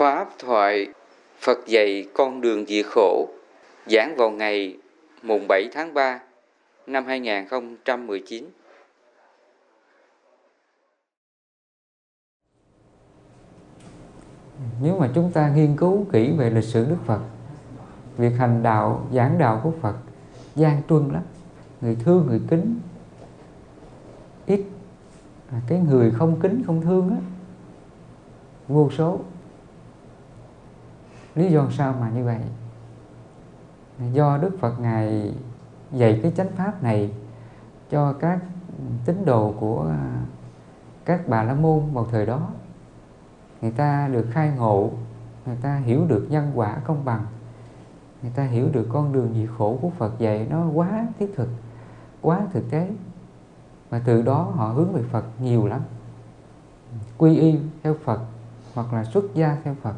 Pháp thoại Phật dạy con đường diệt khổ giảng vào ngày mùng 7 tháng 3 năm 2019. Nếu mà chúng ta nghiên cứu kỹ về lịch sử Đức Phật, việc hành đạo, giảng đạo của Phật gian truân lắm, người thương, người kính, ít. Cái người không kính, không thương á, vô số lý do sao mà như vậy? Do đức phật ngài dạy cái chánh pháp này cho các tín đồ của các bà la môn vào thời đó. Người ta được khai ngộ, người ta hiểu được nhân quả công bằng, người ta hiểu được con đường diệt khổ của Phật dạy nó quá thiết thực, quá thực tế. Và từ đó họ hướng về Phật nhiều lắm. Quy y theo Phật hoặc là xuất gia theo Phật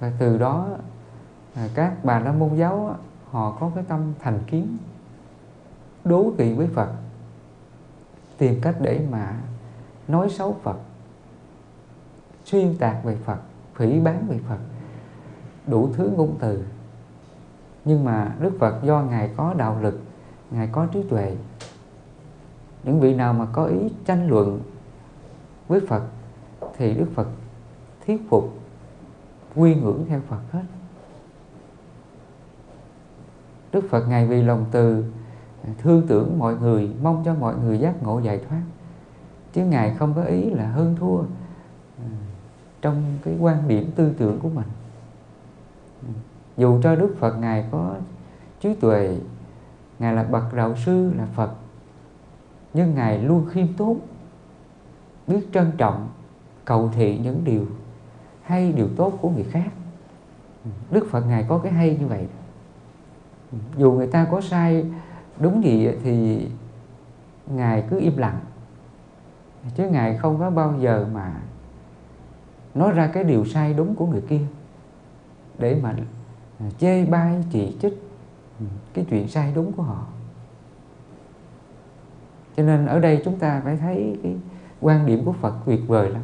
và từ đó à, các bà la môn giáo họ có cái tâm thành kiến, đố kỵ với Phật, tìm cách để mà nói xấu Phật, xuyên tạc về Phật, phỉ bán về Phật, đủ thứ ngôn từ. Nhưng mà Đức Phật do Ngài có đạo lực, Ngài có trí tuệ, những vị nào mà có ý tranh luận với Phật thì Đức Phật thuyết phục quy ngưỡng theo Phật hết. Đức Phật Ngài vì lòng từ, thương tưởng mọi người, mong cho mọi người giác ngộ giải thoát. Chứ Ngài không có ý là hơn thua ừ, trong cái quan điểm tư tưởng của mình. Dù cho Đức Phật Ngài có trí tuệ, Ngài là bậc đạo sư, là Phật, nhưng Ngài luôn khiêm tốn, biết trân trọng, cầu thị những điều hay điều tốt của người khác. Đức Phật Ngài có cái hay như vậy. Dù người ta có sai đúng gì thì Ngài cứ im lặng. Chứ Ngài không có bao giờ mà nói ra cái điều sai đúng của người kia để mà chê bai, chỉ trích cái chuyện sai đúng của họ. Cho nên ở đây chúng ta phải thấy cái quan điểm của Phật tuyệt vời lắm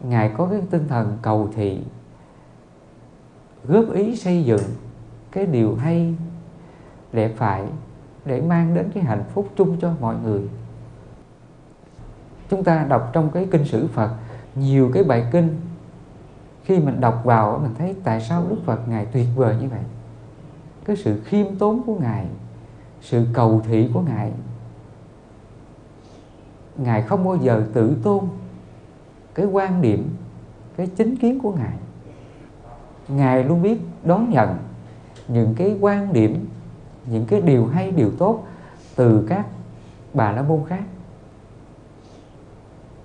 ngài có cái tinh thần cầu thị, góp ý xây dựng cái điều hay đẹp phải để mang đến cái hạnh phúc chung cho mọi người. Chúng ta đọc trong cái kinh sử Phật, nhiều cái bài kinh, khi mình đọc vào, mình thấy tại sao Đức Phật ngài tuyệt vời như vậy? Cái sự khiêm tốn của ngài, sự cầu thị của ngài. Ngài không bao giờ tự tôn cái quan điểm cái chính kiến của ngài. Ngài luôn biết đón nhận những cái quan điểm những cái điều hay điều tốt từ các bà la môn khác.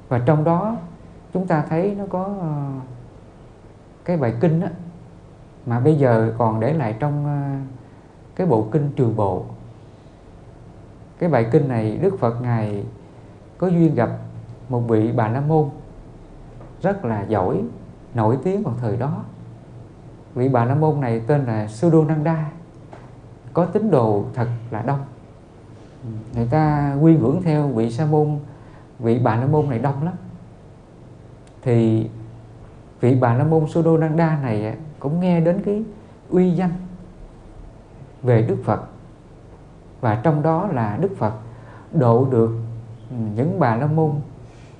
Và trong đó chúng ta thấy nó có ờ, cái bài kinh đó, mà bây giờ còn để lại trong ờ, cái bộ kinh trường bộ. Cái bài kinh này đức phật ngài có duyên gặp một vị bà la môn rất là giỏi, nổi tiếng vào thời đó. Vị bà la môn này tên là Sudonanda có tín đồ thật là đông. Người ta quy ngưỡng theo vị sa môn, vị bà la môn này đông lắm. Thì vị bà la môn Sudonanda này cũng nghe đến cái uy danh về Đức Phật. Và trong đó là Đức Phật độ được ừ, những bà la môn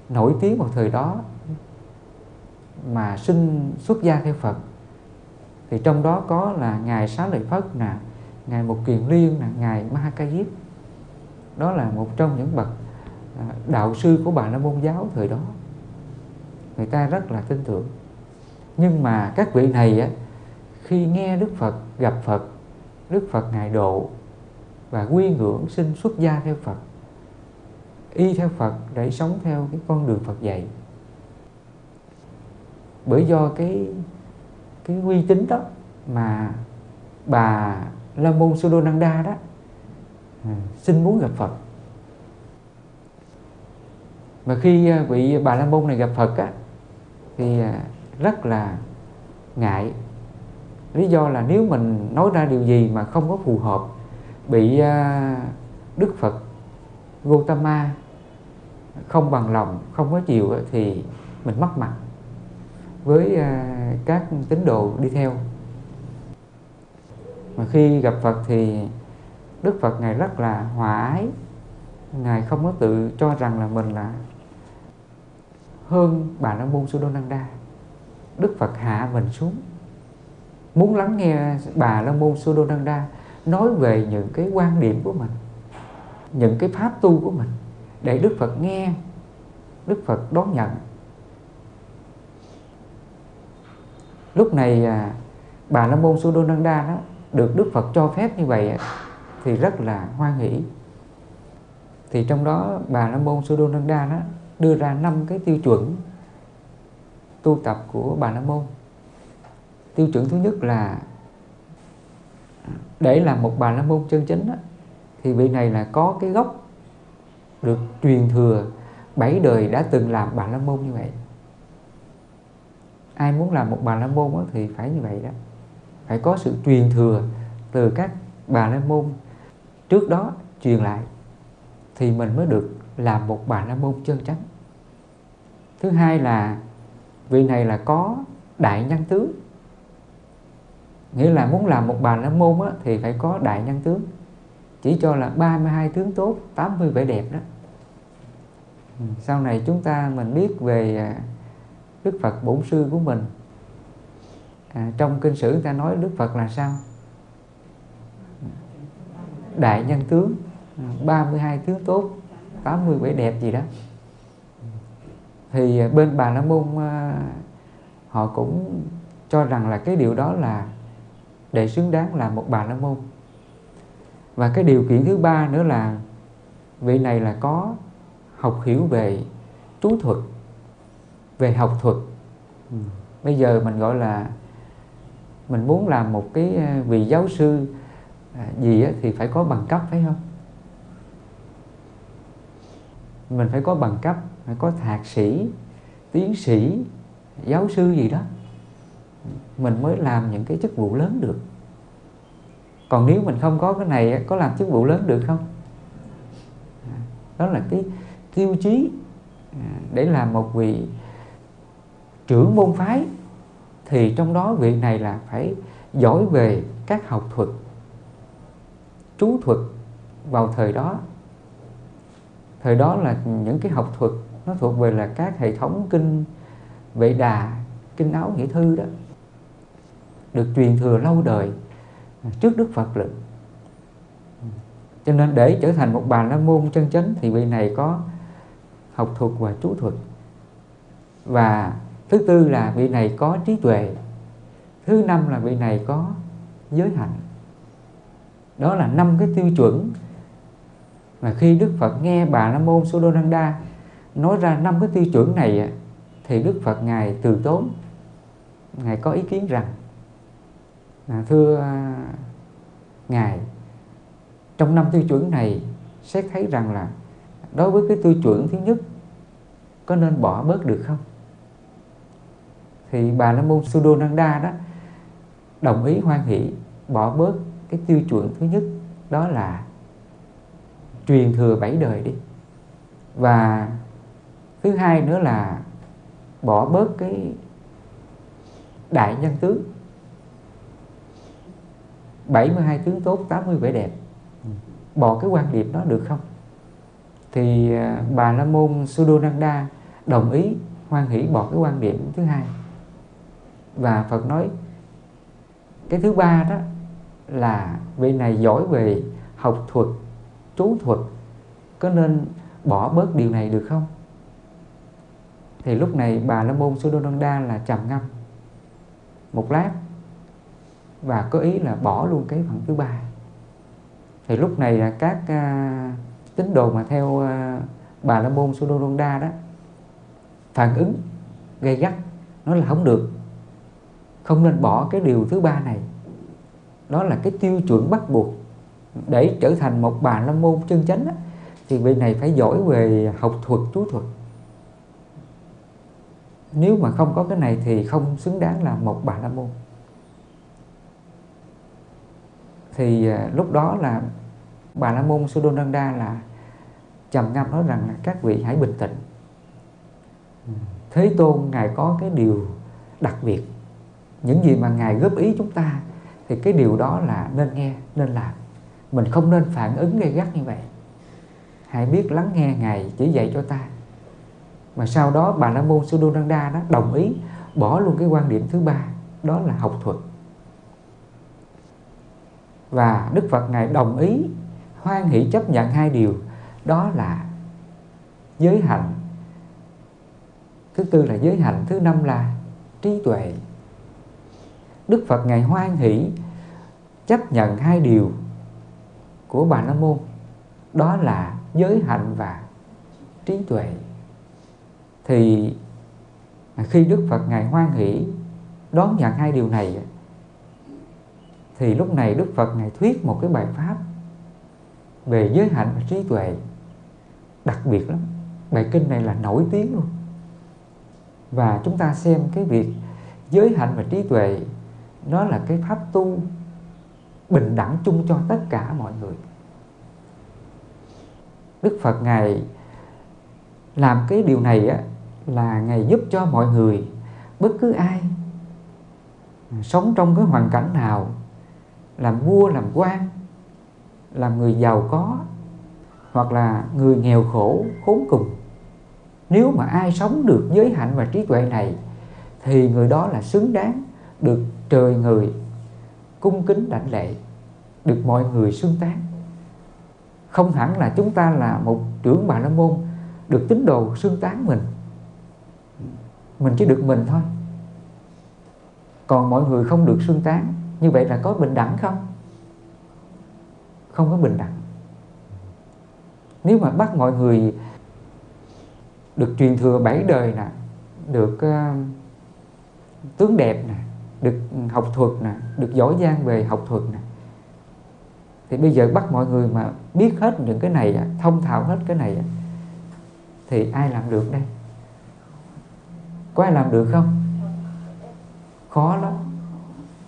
nổi tiếng vào thời đó mà sinh xuất gia theo Phật. Thì trong đó có là ngài Xá Lợi Phất nè ngài Mục Kiền Liên nè ngài Ma Ca Diếp đó là một trong những bậc à, đạo sư của bà la môn giáo thời đó. Người ta rất là tin tưởng. Nhưng mà các vị này á, khi nghe Đức Phật gặp Phật Đức Phật ngài độ và quy ngưỡng sinh xuất gia theo Phật y theo Phật để sống theo cái con đường Phật dạy bởi do cái cái uy tín đó mà bà La Môn Sudonanda đó à, xin muốn gặp Phật. Mà khi à, vị bà La Môn này gặp Phật á, thì à, rất là ngại. Lý do là nếu mình nói ra điều gì mà không có phù hợp bị Đức Phật Gautama không bằng lòng, không có chịu thì mình mất mặt với à, các tín đồ đi theo. Mà khi gặp Phật thì Đức Phật ngài rất là hòa ái. Ngài không có tự cho rằng là mình là hơn bà la môn Sudonanda Đức Phật hạ mình xuống. Muốn lắng nghe bà la môn Sudonanda nói về những cái quan điểm của mình, những cái pháp tu của mình, để Đức Phật nghe, Đức Phật đón nhận. Lúc này à, bà la môn Sudonanda đó được Đức Phật cho phép như vậy thì rất là hoan hỷ. Thì trong đó bà la môn Sudonanda đó đưa ra năm cái tiêu chuẩn tu tập của bà la môn. Tiêu chuẩn thứ nhất là để làm một bà la môn chân chính đó, thì vị này là có cái gốc được truyền thừa bảy đời đã từng làm bà la môn như vậy ai muốn làm một bà la môn đó, thì phải như vậy đó. Phải có sự truyền thừa từ các bà la môn. Trước đó truyền lại thì mình mới được làm một bà la môn chân chánh. Thứ hai là vị này là có đại nhân tướng. Nghĩa là muốn làm một bà la môn á, thì phải có đại nhân tướng. Chỉ cho là 32 tướng tốt 80 vẻ đẹp đó. Sau này chúng ta mình biết về à, Đức Phật bổn sư của mình. À, trong kinh sử người ta nói Đức Phật là sao? Đại nhân tướng. À, 32 tướng tốt 87 đẹp gì đó. Thì à, bên bà la môn à, họ cũng cho rằng là cái điều đó là để xứng đáng là một bà la môn. Và cái điều kiện thứ ba nữa là vị này là có học hiểu về chú thuật về học thuật. Ừ. bây giờ mình gọi là mình muốn làm một cái à, vị giáo sư à, gì thì phải có bằng cấp phải không? Mình phải có bằng cấp phải có thạc sĩ tiến sĩ giáo sư gì đó. Mình mới làm những cái chức vụ lớn được. Còn nếu mình không có cái này có làm chức vụ lớn được không? Đó là cái tiêu chí à, để làm một vị trưởng môn phái, thì trong đó vị này là phải giỏi về các học thuật, chú thuật vào thời đó. Thời đó là những cái học thuật nó thuộc về là các hệ thống kinh vệ đà, kinh áo nghĩa thư đó, được truyền thừa lâu đời trước đức phật lực. Cho nên để trở thành một bà la môn chân chánh thì vị này có học thuật và chú thuật. Và thứ tư là vị này có trí tuệ. Thứ năm là vị này có giới hạnh. Đó là năm cái tiêu chuẩn mà khi Đức Phật nghe Bà La Môn Sudonanda nói ra năm cái tiêu chuẩn này thì Đức Phật ngài từ tốn. Ngài có ý kiến rằng à, thưa ngài trong năm tiêu chuẩn này xét thấy rằng là đối với cái tiêu chuẩn thứ nhất có nên bỏ bớt được không? Thì bà la môn Sudonanda đó đồng ý hoan hỷ, bỏ bớt cái tiêu chuẩn thứ nhất, đó là truyền thừa bảy đời đi. Và thứ hai nữa là bỏ bớt cái đại nhân tướng. 72 tướng tốt 80 vẻ đẹp. Bỏ cái quan điểm đó được không? Thì à, bà la môn Sudonanda đồng ý hoan hỷ bỏ cái quan điểm thứ hai và Phật nói cái thứ ba đó là vị này giỏi về học thuật chú thuật. Có nên bỏ bớt điều này được không? Thì lúc này bà la môn Sudonanda là trầm ngâm một lát và có ý là bỏ luôn cái phần thứ ba. Thì lúc này là các uh, tín đồ mà theo uh, bà la môn Sudonanda đó phản ứng gây gắt nói là không được không nên bỏ cái điều thứ ba này. Đó là cái tiêu chuẩn bắt buộc để trở thành một bà la môn chân chánh á, thì vị này phải giỏi về học thuật chú thuật. Nếu mà không có cái này thì không xứng đáng là một bà la môn. Thì à, lúc đó là bà la môn Sudonanda là trầm ngâm nói rằng là các vị hãy bình tĩnh. Thế tôn ngài có cái điều đặc biệt những gì mà ngài góp ý chúng ta thì cái điều đó là nên nghe nên làm. Mình không nên phản ứng gay gắt như vậy. Hãy biết lắng nghe ngài chỉ dạy cho ta. Mà sau đó bà la môn Sudananda đó đồng ý bỏ luôn cái quan điểm thứ ba đó là học thuật. Và Đức Phật ngài đồng ý hoan hỷ chấp nhận hai điều đó là giới hạnh. Thứ tư là giới hạnh thứ năm là trí tuệ Đức Phật ngài hoan hỷ, chấp nhận hai điều của bà la môn đó là giới hạnh và trí tuệ. Thì khi Đức Phật ngài hoan hỷ, đón nhận hai điều này, thì lúc này Đức Phật ngài thuyết một cái bài pháp về giới hạnh và trí tuệ đặc biệt lắm. Bài kinh này là nổi tiếng luôn. Và chúng ta xem cái việc giới hạnh và trí tuệ nó là cái pháp tu bình đẳng chung cho tất cả mọi người. Đức Phật ngài làm cái điều này á, là ngài giúp cho mọi người bất cứ ai sống trong cái hoàn cảnh nào làm vua làm quan làm người giàu có hoặc là người nghèo khổ khốn cùng. Nếu mà ai sống được giới hạnh và trí tuệ này thì người đó là xứng đáng được trời người cung kính đảnh lễ được mọi người xưng tán. Không hẳn là chúng ta là một trưởng bà la môn được tín đồ xưng tán mình. Mình chỉ được mình thôi. Còn mọi người không được xưng tán như vậy là có bình đẳng không? Không có bình đẳng. Nếu mà bắt mọi người được truyền thừa bảy đời nè được uh, tướng đẹp nè được học thuật nè, được giỏi giang về học thuật nè. Thì bây giờ bắt mọi người mà biết hết những cái này thông thạo hết cái này thì ai làm được đây? Có ai làm được không? Khó lắm.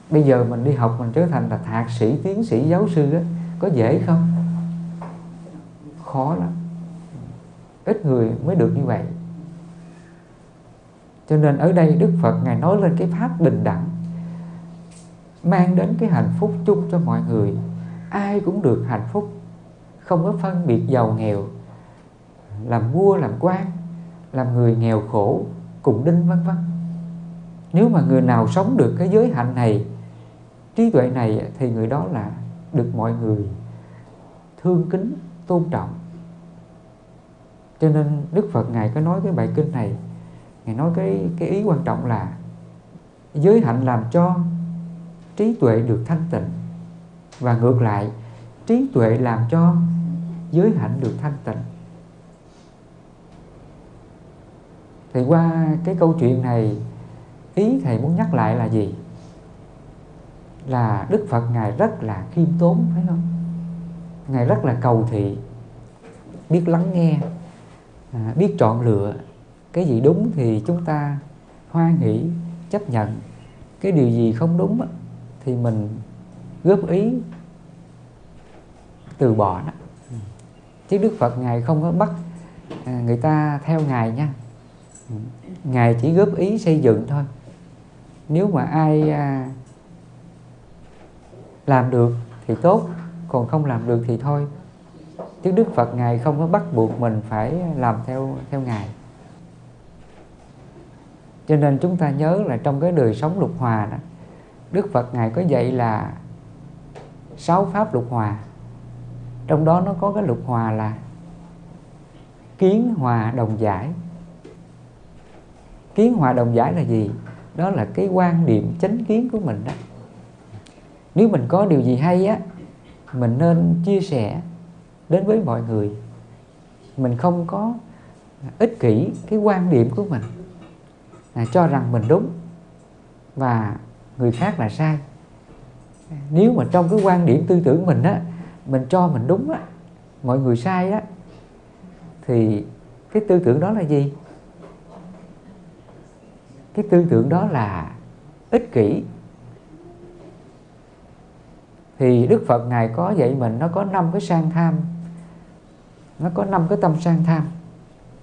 Bây giờ mình đi học mình trở thành là thạc sĩ, tiến sĩ, giáo sư á, có dễ không? Khó lắm. Ít người mới được như vậy. Cho nên ở đây Đức Phật Ngài nói lên cái pháp bình đẳng mang đến cái hạnh phúc chung cho mọi người. Ai cũng được hạnh phúc không có phân biệt giàu nghèo làm vua làm quan làm người nghèo khổ cùng đinh vân vân. Nếu mà người nào sống được cái giới hạnh này trí tuệ này thì người đó là được mọi người thương kính tôn trọng. Cho nên Đức Phật Ngài có nói cái bài kinh này. Ngài nói cái, cái ý quan trọng là Giới hạnh làm cho trí tuệ được thanh tịnh Và ngược lại trí tuệ làm cho giới hạnh được thanh tịnh Thì qua cái câu chuyện này Ý Thầy muốn nhắc lại là gì? Là Đức Phật Ngài rất là khiêm tốn phải không? Ngài rất là cầu thị Biết lắng nghe à, Biết chọn lựa Cái gì đúng thì chúng ta hoan hỷ chấp nhận Cái điều gì không đúng thì mình góp ý từ bỏ đó. Chứ Đức Phật Ngài không có bắt à, người ta theo Ngài nha. Ngài chỉ góp ý xây dựng thôi. Nếu mà ai à, làm được thì tốt còn không làm được thì thôi. Chứ Đức Phật Ngài không có bắt buộc mình phải làm theo theo Ngài. Cho nên chúng ta nhớ là trong cái đời sống lục hòa đó Đức Phật Ngài có dạy là sáu pháp lục hòa. Trong đó nó có cái lục hòa là kiến, hòa, đồng, giải. Kiến, hòa, đồng, giải là gì? Đó là cái quan điểm chánh kiến của mình đó. Nếu mình có điều gì hay á, mình nên chia sẻ đến với mọi người. Mình không có ích kỷ cái quan điểm của mình. Là cho rằng mình đúng và người khác là sai. Nếu mà trong cái quan điểm tư tưởng mình á, mình cho mình đúng á, mọi người sai á, thì cái tư tưởng đó là gì? Cái tư tưởng đó là ích kỷ. Thì Đức Phật Ngài có dạy mình nó có năm cái sang tham. Nó có năm cái tâm sang tham.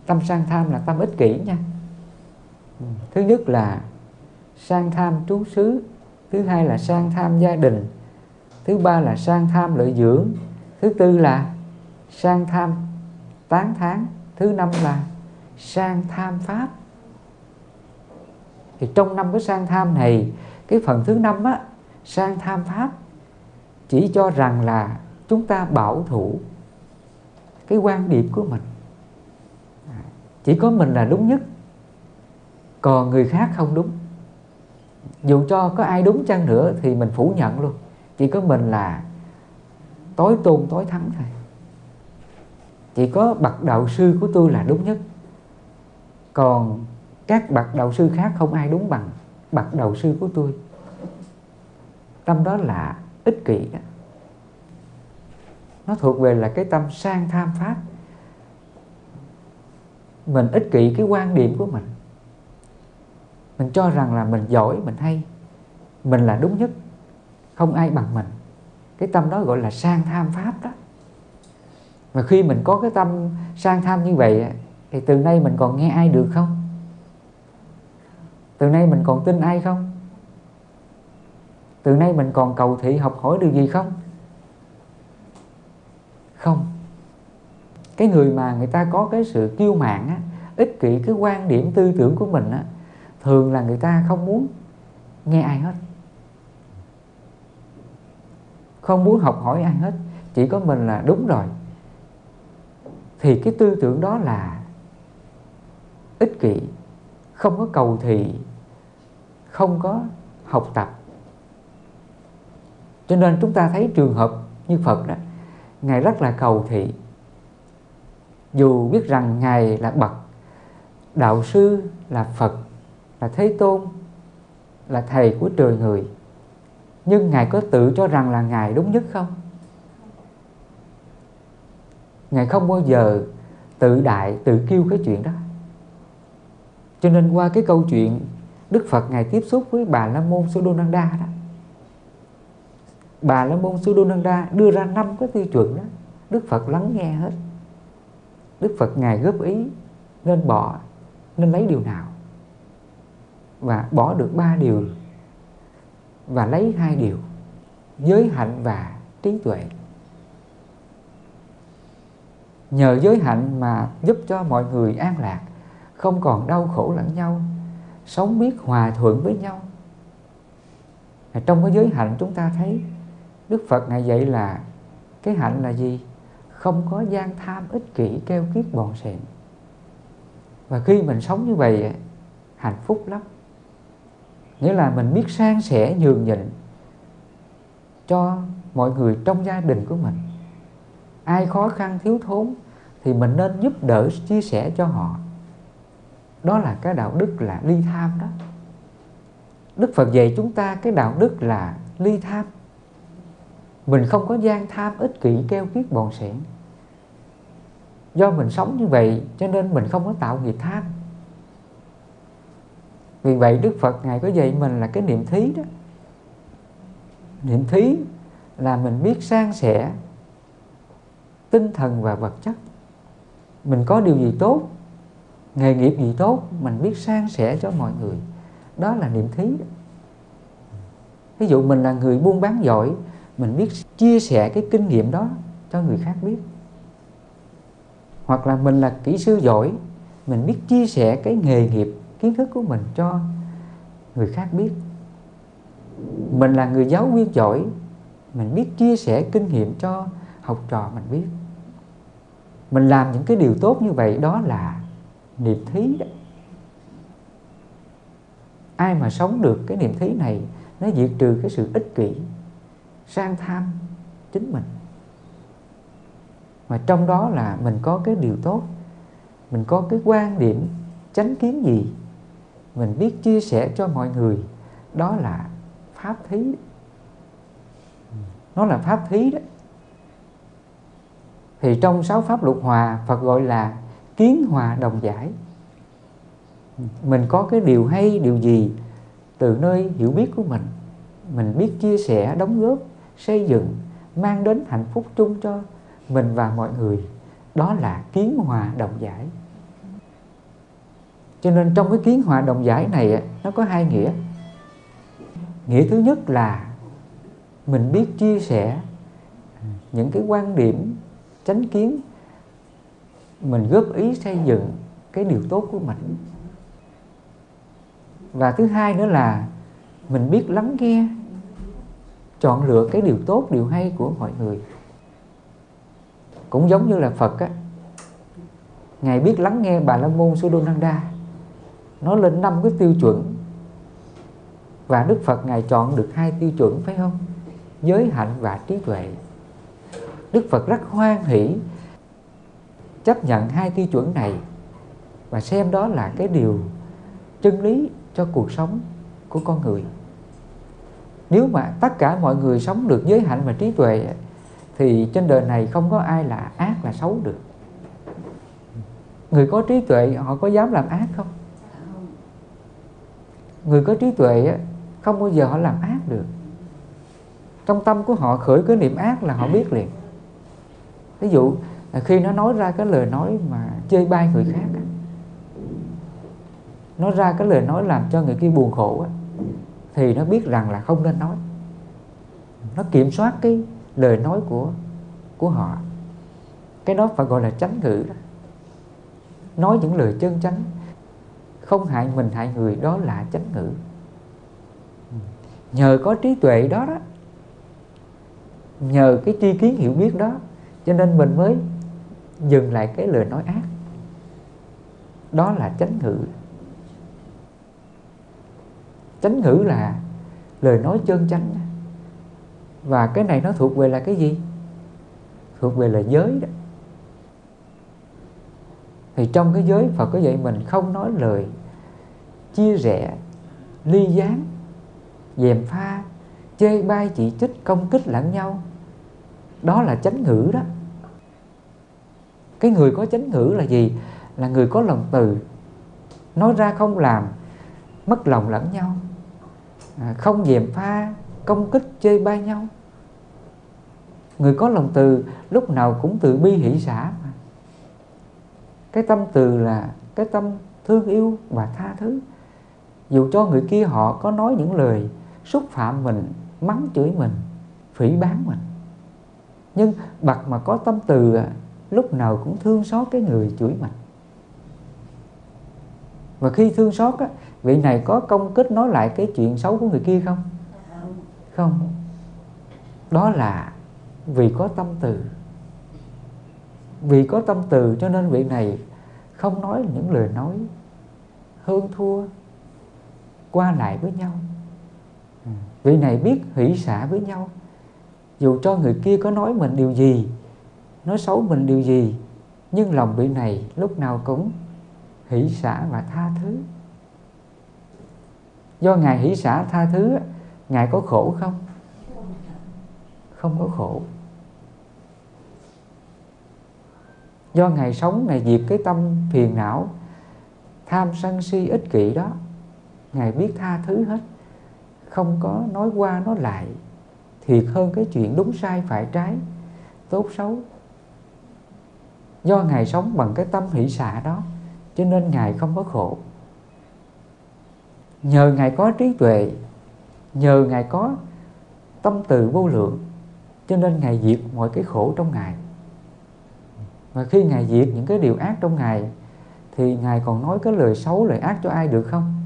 Tâm sang tham là tâm ích kỷ nha. Thứ nhất là sang tham trú xứ, thứ hai là sang tham gia đình, thứ ba là sang tham lợi dưỡng, thứ tư là sang tham tán tháng thứ năm là sang tham pháp. Thì trong năm cái sang tham này, cái phần thứ năm á, sang tham pháp chỉ cho rằng là chúng ta bảo thủ cái quan điểm của mình. À, chỉ có mình là đúng nhất, còn người khác không đúng dù cho có ai đúng chăng nữa thì mình phủ nhận luôn. Chỉ có mình là tối tôn, tối thắng thôi. Chỉ có bậc đạo sư của tôi là đúng nhất. Còn các bậc đạo sư khác không ai đúng bằng bậc đạo sư của tôi. Tâm đó là ích kỷ đó. Nó thuộc về là cái tâm sang tham pháp. Mình ích kỷ cái quan điểm của mình mình cho rằng là mình giỏi mình hay. Mình là đúng nhất. Không ai bằng mình. Cái tâm đó gọi là sang tham pháp đó. Mà khi mình có cái tâm sang tham như vậy thì từ nay mình còn nghe ai được không? Từ nay mình còn tin ai không? Từ nay mình còn cầu thị học hỏi điều gì không? Không. Cái người mà người ta có cái sự kiêu mạn á, ích kỷ cái quan điểm tư tưởng của mình á, thường là người ta không muốn nghe ai hết. Không muốn học hỏi ai hết. Chỉ có mình là đúng rồi. Thì cái tư tưởng đó là ích kỷ. Không có cầu thị. Không có học tập. Cho nên chúng ta thấy trường hợp như Phật đó, Ngài rất là cầu thị. Dù biết rằng Ngài là bậc, Đạo sư là Phật là Thế Tôn Là Thầy của trời người. Nhưng Ngài có tự cho rằng là Ngài đúng nhất không? Ngài không bao giờ tự đại, tự kêu cái chuyện đó. Cho nên qua cái câu chuyện Đức Phật Ngài tiếp xúc với bà La Môn Sudonanda đó bà la môn Sudonanda đưa ra năm cái tiêu chuẩn đó. Đức phật lắng nghe hết. Đức phật ngài góp ý nên bỏ nên lấy điều nào? Và bỏ được ba điều và lấy hai điều, giới hạnh và trí tuệ nhờ giới hạnh mà giúp cho mọi người an lạc, không còn đau khổ lẫn nhau, sống biết hòa thuận với nhau trong cái giới hạnh chúng ta thấy, Đức Phật Ngài dạy là cái hạnh là gì? Không có gian tham ích kỷ keo kiết bòn sẹn. Và khi mình sống như vậy, hạnh phúc lắm. Nghĩa là mình biết san sẻ, nhường nhịn cho mọi người trong gia đình của mình. Ai khó khăn, thiếu thốn thì mình nên giúp đỡ, chia sẻ cho họ. Đó là cái đạo đức là ly tham đó. Đức Phật dạy chúng ta cái đạo đức là ly tham mình không có gian tham ích kỷ, keo kiết, bòn sẻn do mình sống như vậy cho nên mình không có tạo nghiệp tham vì vậy đức phật ngài có dạy mình là cái niệm thí đó. Niệm thí là mình biết san sẻ tinh thần và vật chất. Mình có điều gì tốt, nghề nghiệp gì tốt, mình biết san sẻ cho mọi người. Đó là niệm thí. Ví dụ mình là người buôn bán giỏi, mình biết chia sẻ cái kinh nghiệm đó cho người khác biết. Hoặc là mình là kỹ sư giỏi, mình biết chia sẻ cái nghề nghiệp kiến thức của mình cho người khác biết. Mình là người giáo viên giỏi, mình biết chia sẻ kinh nghiệm cho học trò mình biết. Mình làm những cái điều tốt như vậy, đó là niệm thí đó. Ai mà sống được cái niệm thí này, nó diệt trừ cái sự ích kỷ, sang tham chính mình. Mà trong đó là mình có cái điều tốt, mình có cái quan điểm tránh kiến gì mình biết chia sẻ cho mọi người, đó là pháp thí. Nó là pháp thí đó. Thì trong sáu pháp luật hòa, Phật gọi là kiến hòa đồng giải. Mình có cái điều hay, điều gì, từ nơi hiểu biết của mình mình biết chia sẻ, đóng góp, xây dựng, mang đến hạnh phúc chung cho mình và mọi người. Đó là kiến hòa đồng giải cho nên trong cái kiến hòa đồng giải này nó có hai nghĩa. Nghĩa thứ nhất là mình biết chia sẻ những cái quan điểm, chánh kiến, mình góp ý xây dựng cái điều tốt của mình. Và thứ hai nữa là mình biết lắng nghe, chọn lựa cái điều tốt, điều hay của mọi người. Cũng giống như là phật á, ngài biết lắng nghe bà la môn sudonanda nó lên năm cái tiêu chuẩn. Và đức phật ngài chọn được hai tiêu chuẩn, phải không? Giới hạnh và trí tuệ. Đức phật rất hoan hỷ chấp nhận hai tiêu chuẩn này và xem đó là cái điều chân lý cho cuộc sống của con người. Nếu mà tất cả mọi người sống được giới hạnh và trí tuệ thì trên đời này không có ai là ác, là xấu được. Người có trí tuệ, họ có dám làm ác không? Người có trí tuệ không bao giờ họ làm ác được. Trong tâm của họ khởi cái niệm ác là họ biết liền. Ví dụ à, khi nó nói ra cái lời nói mà chơi bai người khác nó ra cái lời nói làm cho người kia buồn khổ thì nó biết rằng là không nên nói. Nó kiểm soát cái lời nói của của họ. Cái đó phải gọi là tránh ngữ đó. Nói những lời chân chánh không hại mình, hại người, đó là chánh ngữ. Nhờ có trí tuệ đó đó, nhờ cái tri kiến hiểu biết đó, cho nên mình mới dừng lại cái lời nói ác. Đó là chánh ngữ. Chánh ngữ là lời nói chân chánh. Và cái này nó thuộc về là cái gì? Thuộc về là giới đó. Thì trong cái giới Phật có dạy mình không nói lời chia rẽ ly gián dèm pha chê bai chỉ trích công kích lẫn nhau. Đó là chánh ngữ đó. Cái người có chánh ngữ là gì? Là người có lòng từ. Nói ra không làm mất lòng lẫn nhau. À, không dèm pha công kích chê bai nhau. Người có lòng từ lúc nào cũng từ bi hỷ xã mà. Cái tâm từ là cái tâm thương yêu và tha thứ dù cho người kia họ có nói những lời xúc phạm mình mắng chửi mình phỉ bán mình. Nhưng bậc mà có tâm từ lúc nào cũng thương xót cái người chửi mình. Và khi thương xót á, vị này có công kích nói lại cái chuyện xấu của người kia không? Không. Đó là vì có tâm từ. Vì có tâm từ cho nên vị này không nói những lời nói hơn thua qua lại với nhau. Vị này biết hỷ xả với nhau. Dù cho người kia có nói mình điều gì, nói xấu mình điều gì, nhưng lòng vị này lúc nào cũng hỷ xả và tha thứ. Do ngài hỷ xả tha thứ, ngài có khổ không? Không có khổ. Do ngài sống, ngài diệt cái tâm phiền não, tham sân si ích kỷ đó ngài biết tha thứ hết. Không có nói qua, nói lại. Thiệt hơn cái chuyện đúng sai, phải trái. Tốt xấu. Do ngài sống bằng cái tâm hỷ xả đó, cho nên ngài không có khổ. Nhờ ngài có trí tuệ, nhờ ngài có tâm từ vô lượng, cho nên ngài diệt mọi cái khổ trong ngài. Và khi ngài diệt những cái điều ác trong ngài, thì ngài còn nói cái lời xấu, lời ác cho ai được không?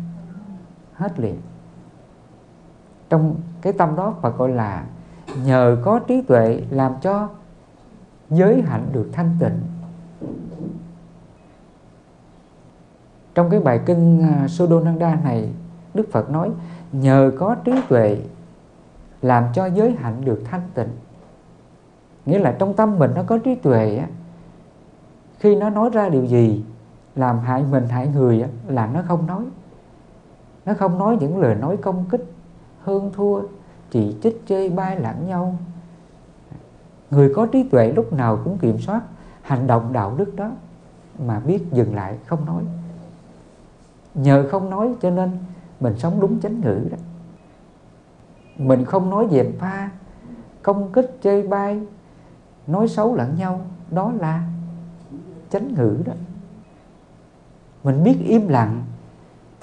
Hết liền. Trong cái tâm đó Phật gọi là nhờ có trí tuệ làm cho giới hạnh được thanh tịnh. Trong cái bài kinh à, Sodonanda này Đức Phật nói nhờ có trí tuệ làm cho giới hạnh được thanh tịnh. Nghĩa là trong tâm mình nó có trí tuệ á, khi nó nói ra điều gì làm hại mình hại người á, là nó không nói nó không nói những lời nói công kích, hơn thua, chỉ trích chơi bai lẫn nhau. Người có trí tuệ lúc nào cũng kiểm soát hành động đạo đức đó, mà biết dừng lại không nói. Nhờ không nói cho nên mình sống đúng chánh ngữ đó. Mình không nói dèm pha, công kích chơi bai, nói xấu lẫn nhau, đó là chánh ngữ đó. Mình biết im lặng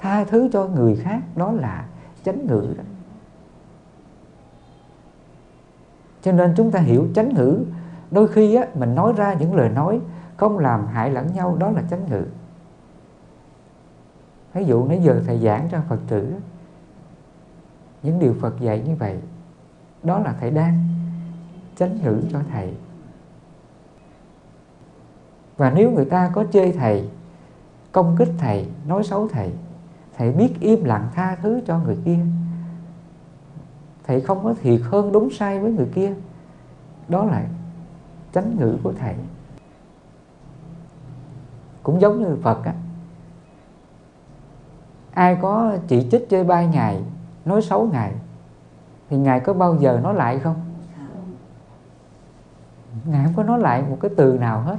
tha thứ cho người khác đó là chánh ngữ đó. Cho nên chúng ta hiểu chánh ngữ đôi khi á, mình nói ra những lời nói không làm hại lẫn nhau đó là chánh ngữ. Ví dụ nãy giờ thầy giảng cho phật tử những điều phật dạy như vậy đó là thầy đang chánh ngữ cho thầy. Và nếu người ta có chê thầy công kích thầy nói xấu thầy thầy biết im lặng tha thứ cho người kia. Thầy không có thiệt hơn đúng sai với người kia. Đó là chánh ngữ của thầy. Cũng giống như phật á. Ai có chỉ trích chơi bai ngài, nói xấu ngài, thì ngài có bao giờ nói lại không? Ngài không có nói lại một cái từ nào hết.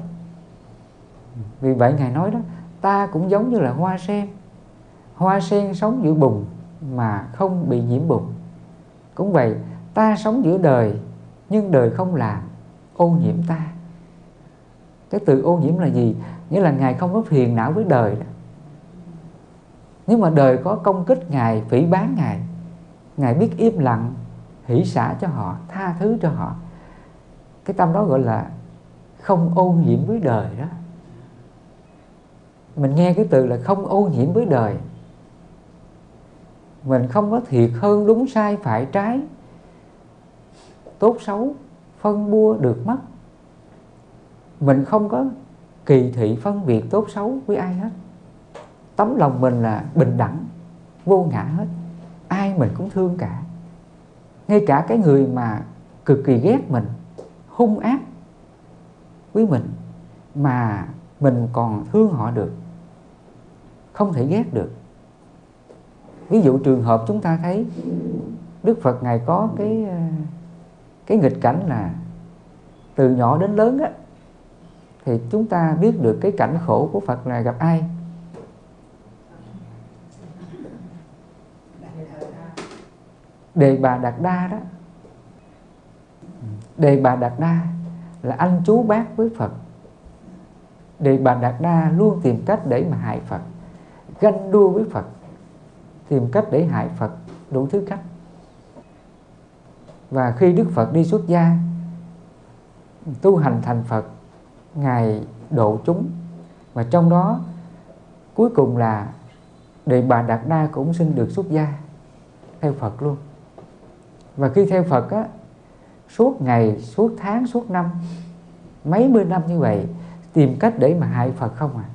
Vì vậy ngài nói đó, ta cũng giống như là hoa sen hoa sen sống giữa bùn mà không bị nhiễm bùn. Cũng vậy, ta sống giữa đời, nhưng đời không làm, ô nhiễm ta. Cái từ ô nhiễm là gì? Nghĩa là ngài không có phiền não với đời đó. Nếu mà đời có công kích ngài, phỉ bán ngài ngài biết im lặng, hỷ xả cho họ, tha thứ cho họ, cái tâm đó gọi là không ô nhiễm với đời đó. Mình nghe cái từ là không ô nhiễm với đời mình không có thiệt hơn đúng sai phải trái. Tốt xấu, phân bua được mất. Mình không có kỳ thị phân biệt tốt xấu với ai hết. Tấm lòng mình là bình đẳng, vô ngã hết. Ai mình cũng thương cả. Ngay cả cái người mà cực kỳ ghét mình, hung ác với mình, mà mình còn thương họ được, không thể ghét được ví dụ trường hợp chúng ta thấy đức phật ngài có cái ờ, cái nghịch cảnh là từ nhỏ đến lớn á, thì chúng ta biết được cái cảnh khổ của phật là gặp ai? Đề bà đạt đa đó. Đề bà đạt đa là anh chú bác với phật. Đề bà đạt đa luôn tìm cách để mà hại phật, ganh đua với phật tìm cách để hại phật, đủ thứ cách. Và khi đức phật đi xuất gia, tu hành thành phật, ngài độ chúng. Và trong đó, cuối cùng là đệ bà đạt đa cũng xin được xuất gia theo phật luôn. Và khi theo Phật á, suốt ngày, suốt tháng, suốt năm, mấy mươi năm như vậy, tìm cách để mà hại Phật không à?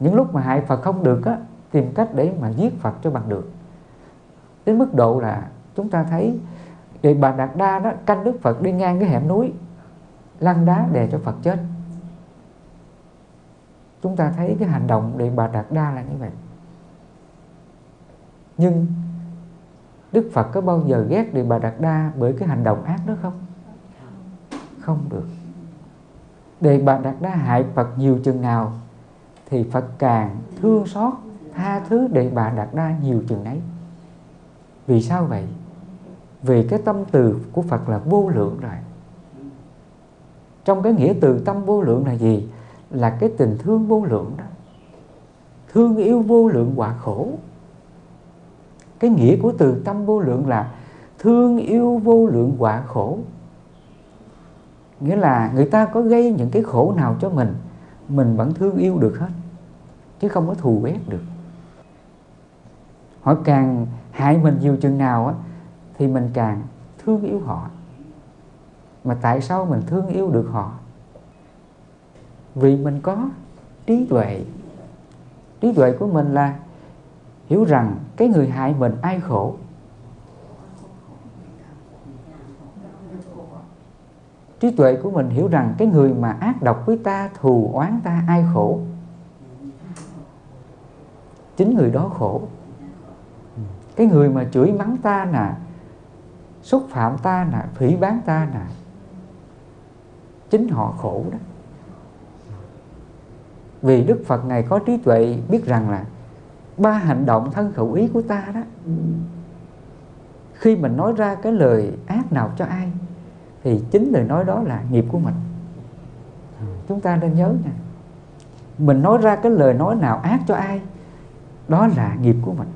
Những lúc mà hại Phật không được á tìm cách để mà giết Phật cho bằng được đến mức độ là chúng ta thấy Đề Bà Đạt Đa đó canh Đức Phật đi ngang cái hẻm núi, lăn đá đè cho Phật chết chúng ta thấy cái hành động để Bà Đạt Đa là như vậy nhưng Đức Phật có bao giờ ghét Địa Bà Đạt Đa bởi cái hành động ác đó không? Không được. Đề Bà Đạt Đa hại Phật nhiều chừng nào thì Phật càng thương xót tha thứ để Bà Đạt Đa nhiều chừng ấy. Vì sao vậy? Vì cái tâm từ của Phật là vô lượng rồi. Trong cái nghĩa từ tâm vô lượng là gì? Là cái tình thương vô lượng đó. Thương yêu vô lượng quả khổ cái nghĩa của từ tâm vô lượng là thương yêu vô lượng quả khổ nghĩa là người ta có gây những cái khổ nào cho mình mình vẫn thương yêu được hết, chứ không có thù ghét được họ càng hại mình nhiều chừng nào á, thì mình càng thương yêu họ. Mà tại sao mình thương yêu được họ? Vì mình có trí tuệ. Trí tuệ của mình là hiểu rằng cái người hại mình ai khổ. Trí tuệ của mình hiểu rằng cái người mà ác độc với ta, thù oán ta ai khổ. Chính người đó khổ cái người mà chửi mắng ta nè, xúc phạm ta nè, phỉ bán ta nè, chính họ khổ đó. Vì đức phật ngài có trí tuệ biết rằng là ba hành động thân khẩu ý của ta đó, khi mình nói ra cái lời ác nào cho ai, thì chính lời nói đó là nghiệp của mình. Chúng ta nên nhớ nha mình nói ra cái lời nói nào ác cho ai, đó là nghiệp của mình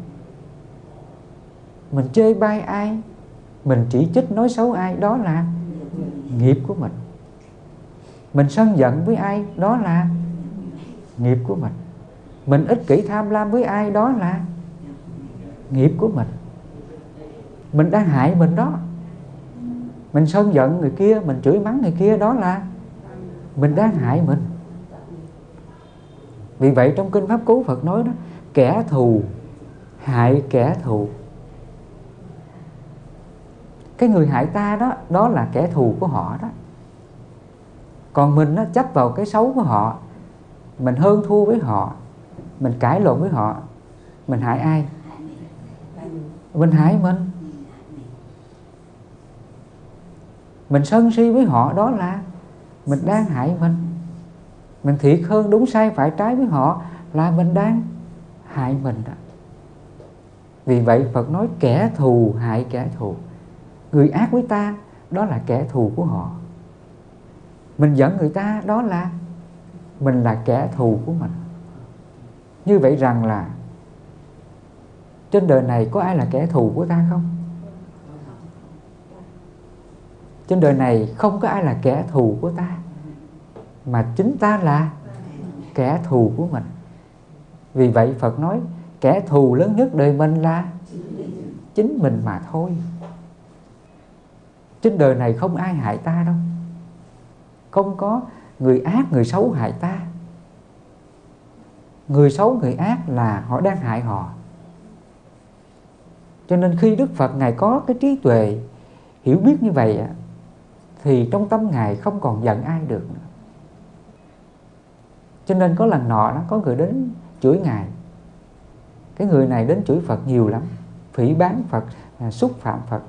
mình chơi bai ai, mình chỉ trích nói xấu ai, đó là nghiệp của mình. Mình sân giận với ai, đó là nghiệp của mình. Mình ích kỷ tham lam với ai, đó là nghiệp của mình. Mình đang hại mình đó. Mình sân giận người kia, mình chửi mắng người kia, đó là mình đang hại mình. Vì vậy trong kinh pháp cú phật nói đó, kẻ thù hại kẻ thù cái người hại ta đó đó là kẻ thù của họ đó. Còn mình nó chấp vào cái xấu của họ, mình hơn thua với họ, mình cãi lộn với họ, mình hại ai? Mình hại mình. Mình sân si với họ đó là mình đang hại mình. Mình thiệt hơn đúng sai phải trái với họ là mình đang hại mình đó. Vì vậy Phật nói kẻ thù hại kẻ thù người ác với ta, đó là kẻ thù của họ. Mình giận người ta, đó là mình là kẻ thù của mình. Như vậy rằng là trên đời này có ai là kẻ thù của ta không? Trên đời này không có ai là kẻ thù của ta, mà chính ta là kẻ thù của mình. Vì vậy phật nói, kẻ thù lớn nhất đời mình là chính mình mà thôi trên đời này không ai hại ta đâu. Không có người ác, người xấu hại ta. Người xấu, người ác là họ đang hại họ. Cho nên khi đức phật ngài có cái trí tuệ hiểu biết như vậy thì trong tâm ngài không còn giận ai được nữa. cho nên có lần nọ nó có người đến chửi ngài. Cái người này đến chửi phật nhiều lắm, phỉ bán phật à, xúc phạm phật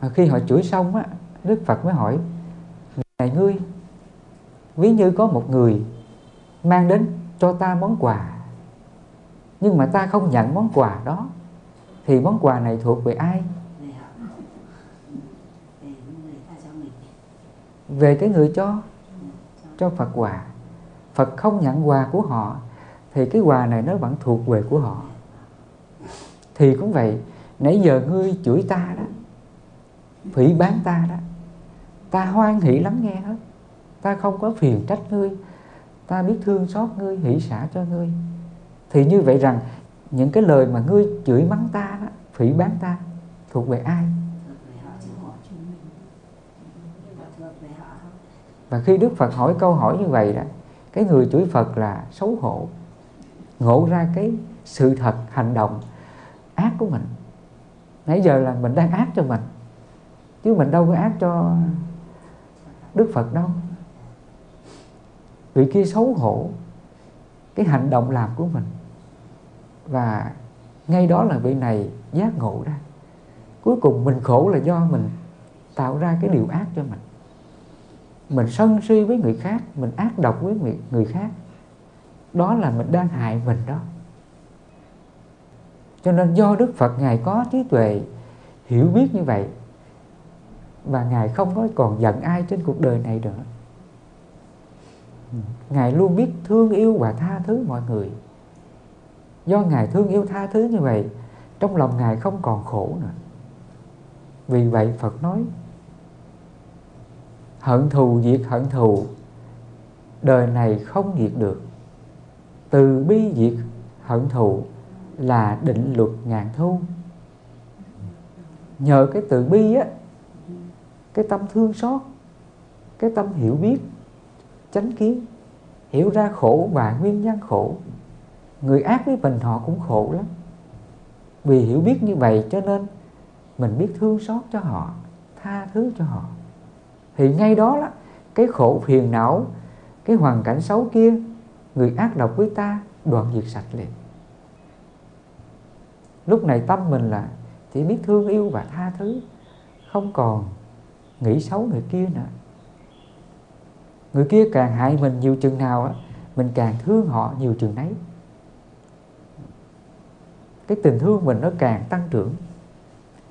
à, khi họ chửi xong á đức phật mới hỏi này ngươi ví như có một người mang đến cho ta món quà nhưng mà ta không nhận món quà đó thì món quà này thuộc về ai? Về cái người cho cho Phật quà. Phật không nhận quà của họ thì cái quà này nó vẫn thuộc về của họ. Thì cũng vậy nãy giờ ngươi chửi ta đó phỉ bán ta đó. Ta hoan hỷ lắng nghe hết. Ta không có phiền trách ngươi. Ta biết thương xót ngươi, hỷ xả cho ngươi. Thì như vậy rằng, những cái lời mà ngươi chửi mắng ta đó, phỉ bán ta, thuộc về ai? Và khi đức phật hỏi câu hỏi như vậy đó, cái người chửi phật là xấu hổ. Ngộ ra cái sự thật, hành động ác của mình. Nãy giờ là mình đang ác cho mình chứ mình đâu có ác cho đức phật đâu. Vị kia xấu hổ cái hành động làm của mình. Và ngay đó là vị này giác ngộ ra. Cuối cùng mình khổ là do mình tạo ra cái điều ác cho mình. Mình sân si với người khác mình ác độc với người, người khác. Đó là mình đang hại mình đó. Cho nên do đức phật ngài có trí tuệ hiểu biết như vậy và ngài không có còn giận ai trên cuộc đời này nữa. Ngài luôn biết thương yêu và tha thứ mọi người. Do ngài thương yêu tha thứ như vậy, trong lòng ngài không còn khổ nữa. Vì vậy phật nói, hận thù diệt hận thù, đời này không diệt được. Từ bi diệt hận thù là định luật ngàn thu. Nhờ cái từ bi á cái tâm thương xót, cái tâm hiểu biết, chánh kiến, hiểu ra khổ và nguyên nhân khổ. Người ác với mình họ cũng khổ lắm. Vì hiểu biết như vậy cho nên mình biết thương xót cho họ, tha thứ cho họ. Thì ngay đó là cái khổ phiền não, cái hoàn cảnh xấu kia, người ác độc với ta đoạn diệt sạch liền. Lúc này tâm mình là chỉ biết thương yêu và tha thứ, không còn nghĩ xấu người kia nữa người kia càng hại mình nhiều chừng nào á, mình càng thương họ nhiều chừng nấy. Cái tình thương mình nó càng tăng trưởng.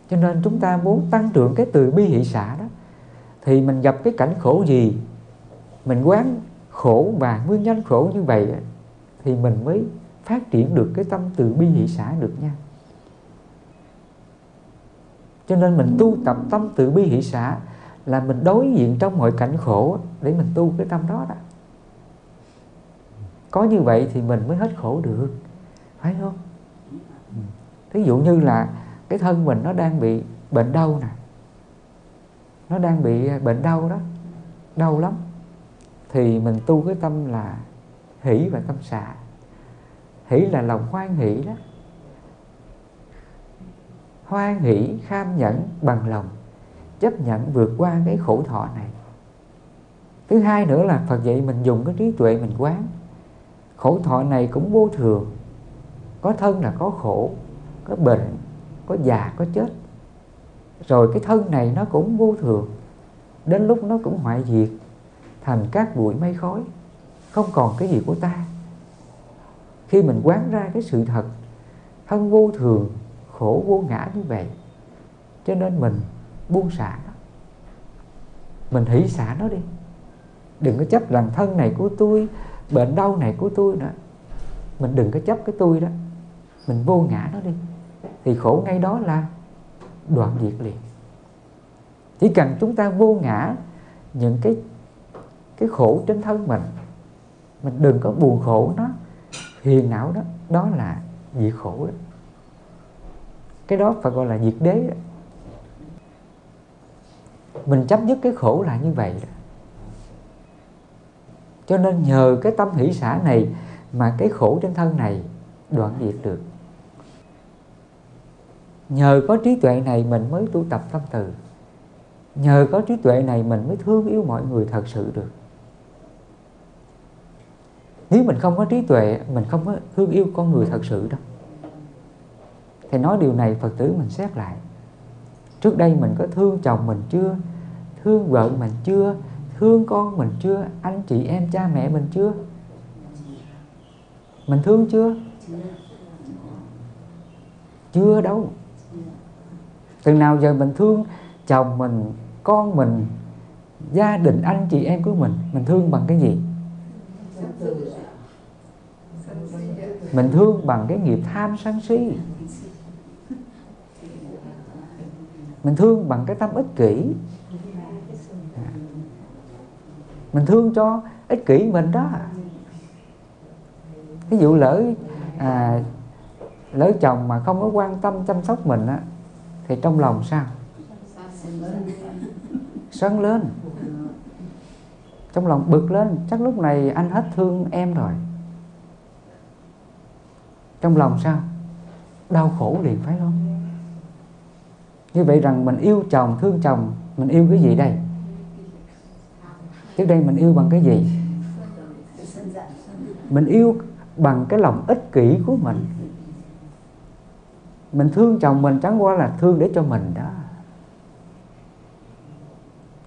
Cho nên chúng ta muốn tăng trưởng cái từ bi hỷ xã đó, thì mình gặp cái cảnh khổ gì, mình quán khổ và nguyên nhân khổ như vậy thì mình mới phát triển được cái tâm từ bi hỷ xã được nha. Cho nên mình tu tập tâm từ bi hỷ xã là mình đối diện trong mọi cảnh khổ để mình tu cái tâm đó đó. Có như vậy thì mình mới hết khổ được, phải không? Thí dụ như là cái thân mình nó đang bị bệnh đau nè, nó đang bị bệnh đau đó, đau lắm, thì mình tu cái tâm là hỷ và tâm xả hỷ là lòng hoan hỷ đó. Hoan hỷ, kham nhẫn, bằng lòng chấp nhận vượt qua cái khổ thọ này. Thứ hai nữa là phật dạy mình dùng cái trí tuệ mình quán. Khổ thọ này cũng vô thường. Có thân là có khổ, có bệnh, có già, có chết. Rồi cái thân này nó cũng vô thường. Đến lúc nó cũng hoại diệt, thành các bụi mây khói, không còn cái gì của ta. Khi mình quán ra cái sự thật, thân vô thường, khổ vô ngã như vậy, cho nên mình buông xả nó mình hỷ xả nó đi. Đừng có chấp rằng thân này của tôi, bệnh đau này của tôi nữa. Mình đừng có chấp cái tôi đó. Mình vô ngã nó đi. Thì khổ ngay đó là đoạn diệt liền. Chỉ cần chúng ta vô ngã những cái cái khổ trên thân mình mình đừng có buồn khổ nó, phiền não đó đó là diệt khổ đó. Cái đó phải gọi là diệt đế đó mình chấm dứt cái khổ là như vậy đó. cho nên nhờ cái tâm hỷ xã này mà cái khổ trên thân này đoạn diệt được. Nhờ có trí tuệ này mình mới tu tập tâm từ. Nhờ có trí tuệ này mình mới thương yêu mọi người thật sự được. Nếu mình không có trí tuệ, mình không có thương yêu con người thật sự đâu. Thì nói điều này phật tử mình xét lại. Trước đây mình có thương chồng mình chưa? Thương vợ mình chưa? Thương con mình chưa? Anh chị em cha mẹ mình chưa? Mình thương chưa? Chưa đâu. Từ nào giờ mình thương chồng mình, con mình, gia đình anh chị em của mình mình thương bằng cái gì? Mình thương bằng cái nghiệp tham sân si. Mình thương bằng cái tâm ích kỷ mình thương cho ích kỷ mình đó. Ví dụ lỡ à, lỡ chồng mà không có quan tâm chăm sóc mình á thì trong lòng sao? Sân lên. Trong lòng bực lên chắc lúc này anh hết thương em rồi. Trong lòng sao? Đau khổ liền phải không? Như vậy rằng mình yêu chồng thương chồng mình yêu cái gì đây? Trước đây mình yêu bằng cái gì? Mình yêu bằng cái lòng ích kỷ của mình. Mình thương chồng mình chẳng qua là thương để cho mình đó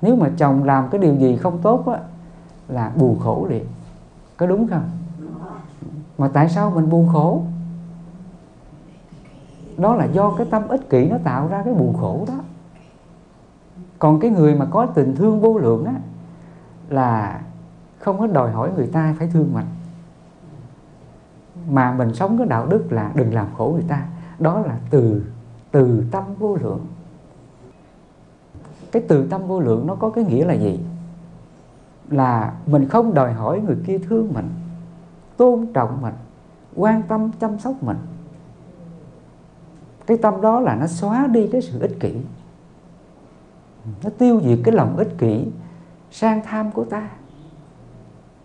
nếu mà chồng làm cái điều gì không tốt á, là buồn khổ liền. Có đúng không? Mà tại sao mình buồn khổ? Đó là do cái tâm ích kỷ nó tạo ra cái buồn khổ đó. Còn cái người mà có tình thương vô lượng á là không có đòi hỏi người ta phải thương mình. Mà mình sống cái đạo đức là đừng làm khổ người ta. Đó là từ từ tâm vô lượng. Cái từ tâm vô lượng nó có cái nghĩa là gì? Là mình không đòi hỏi người kia thương mình, tôn trọng mình, quan tâm, chăm sóc mình. Cái tâm đó là nó xóa đi cái sự ích kỷ. Nó tiêu diệt cái lòng ích kỷ sang tham của ta.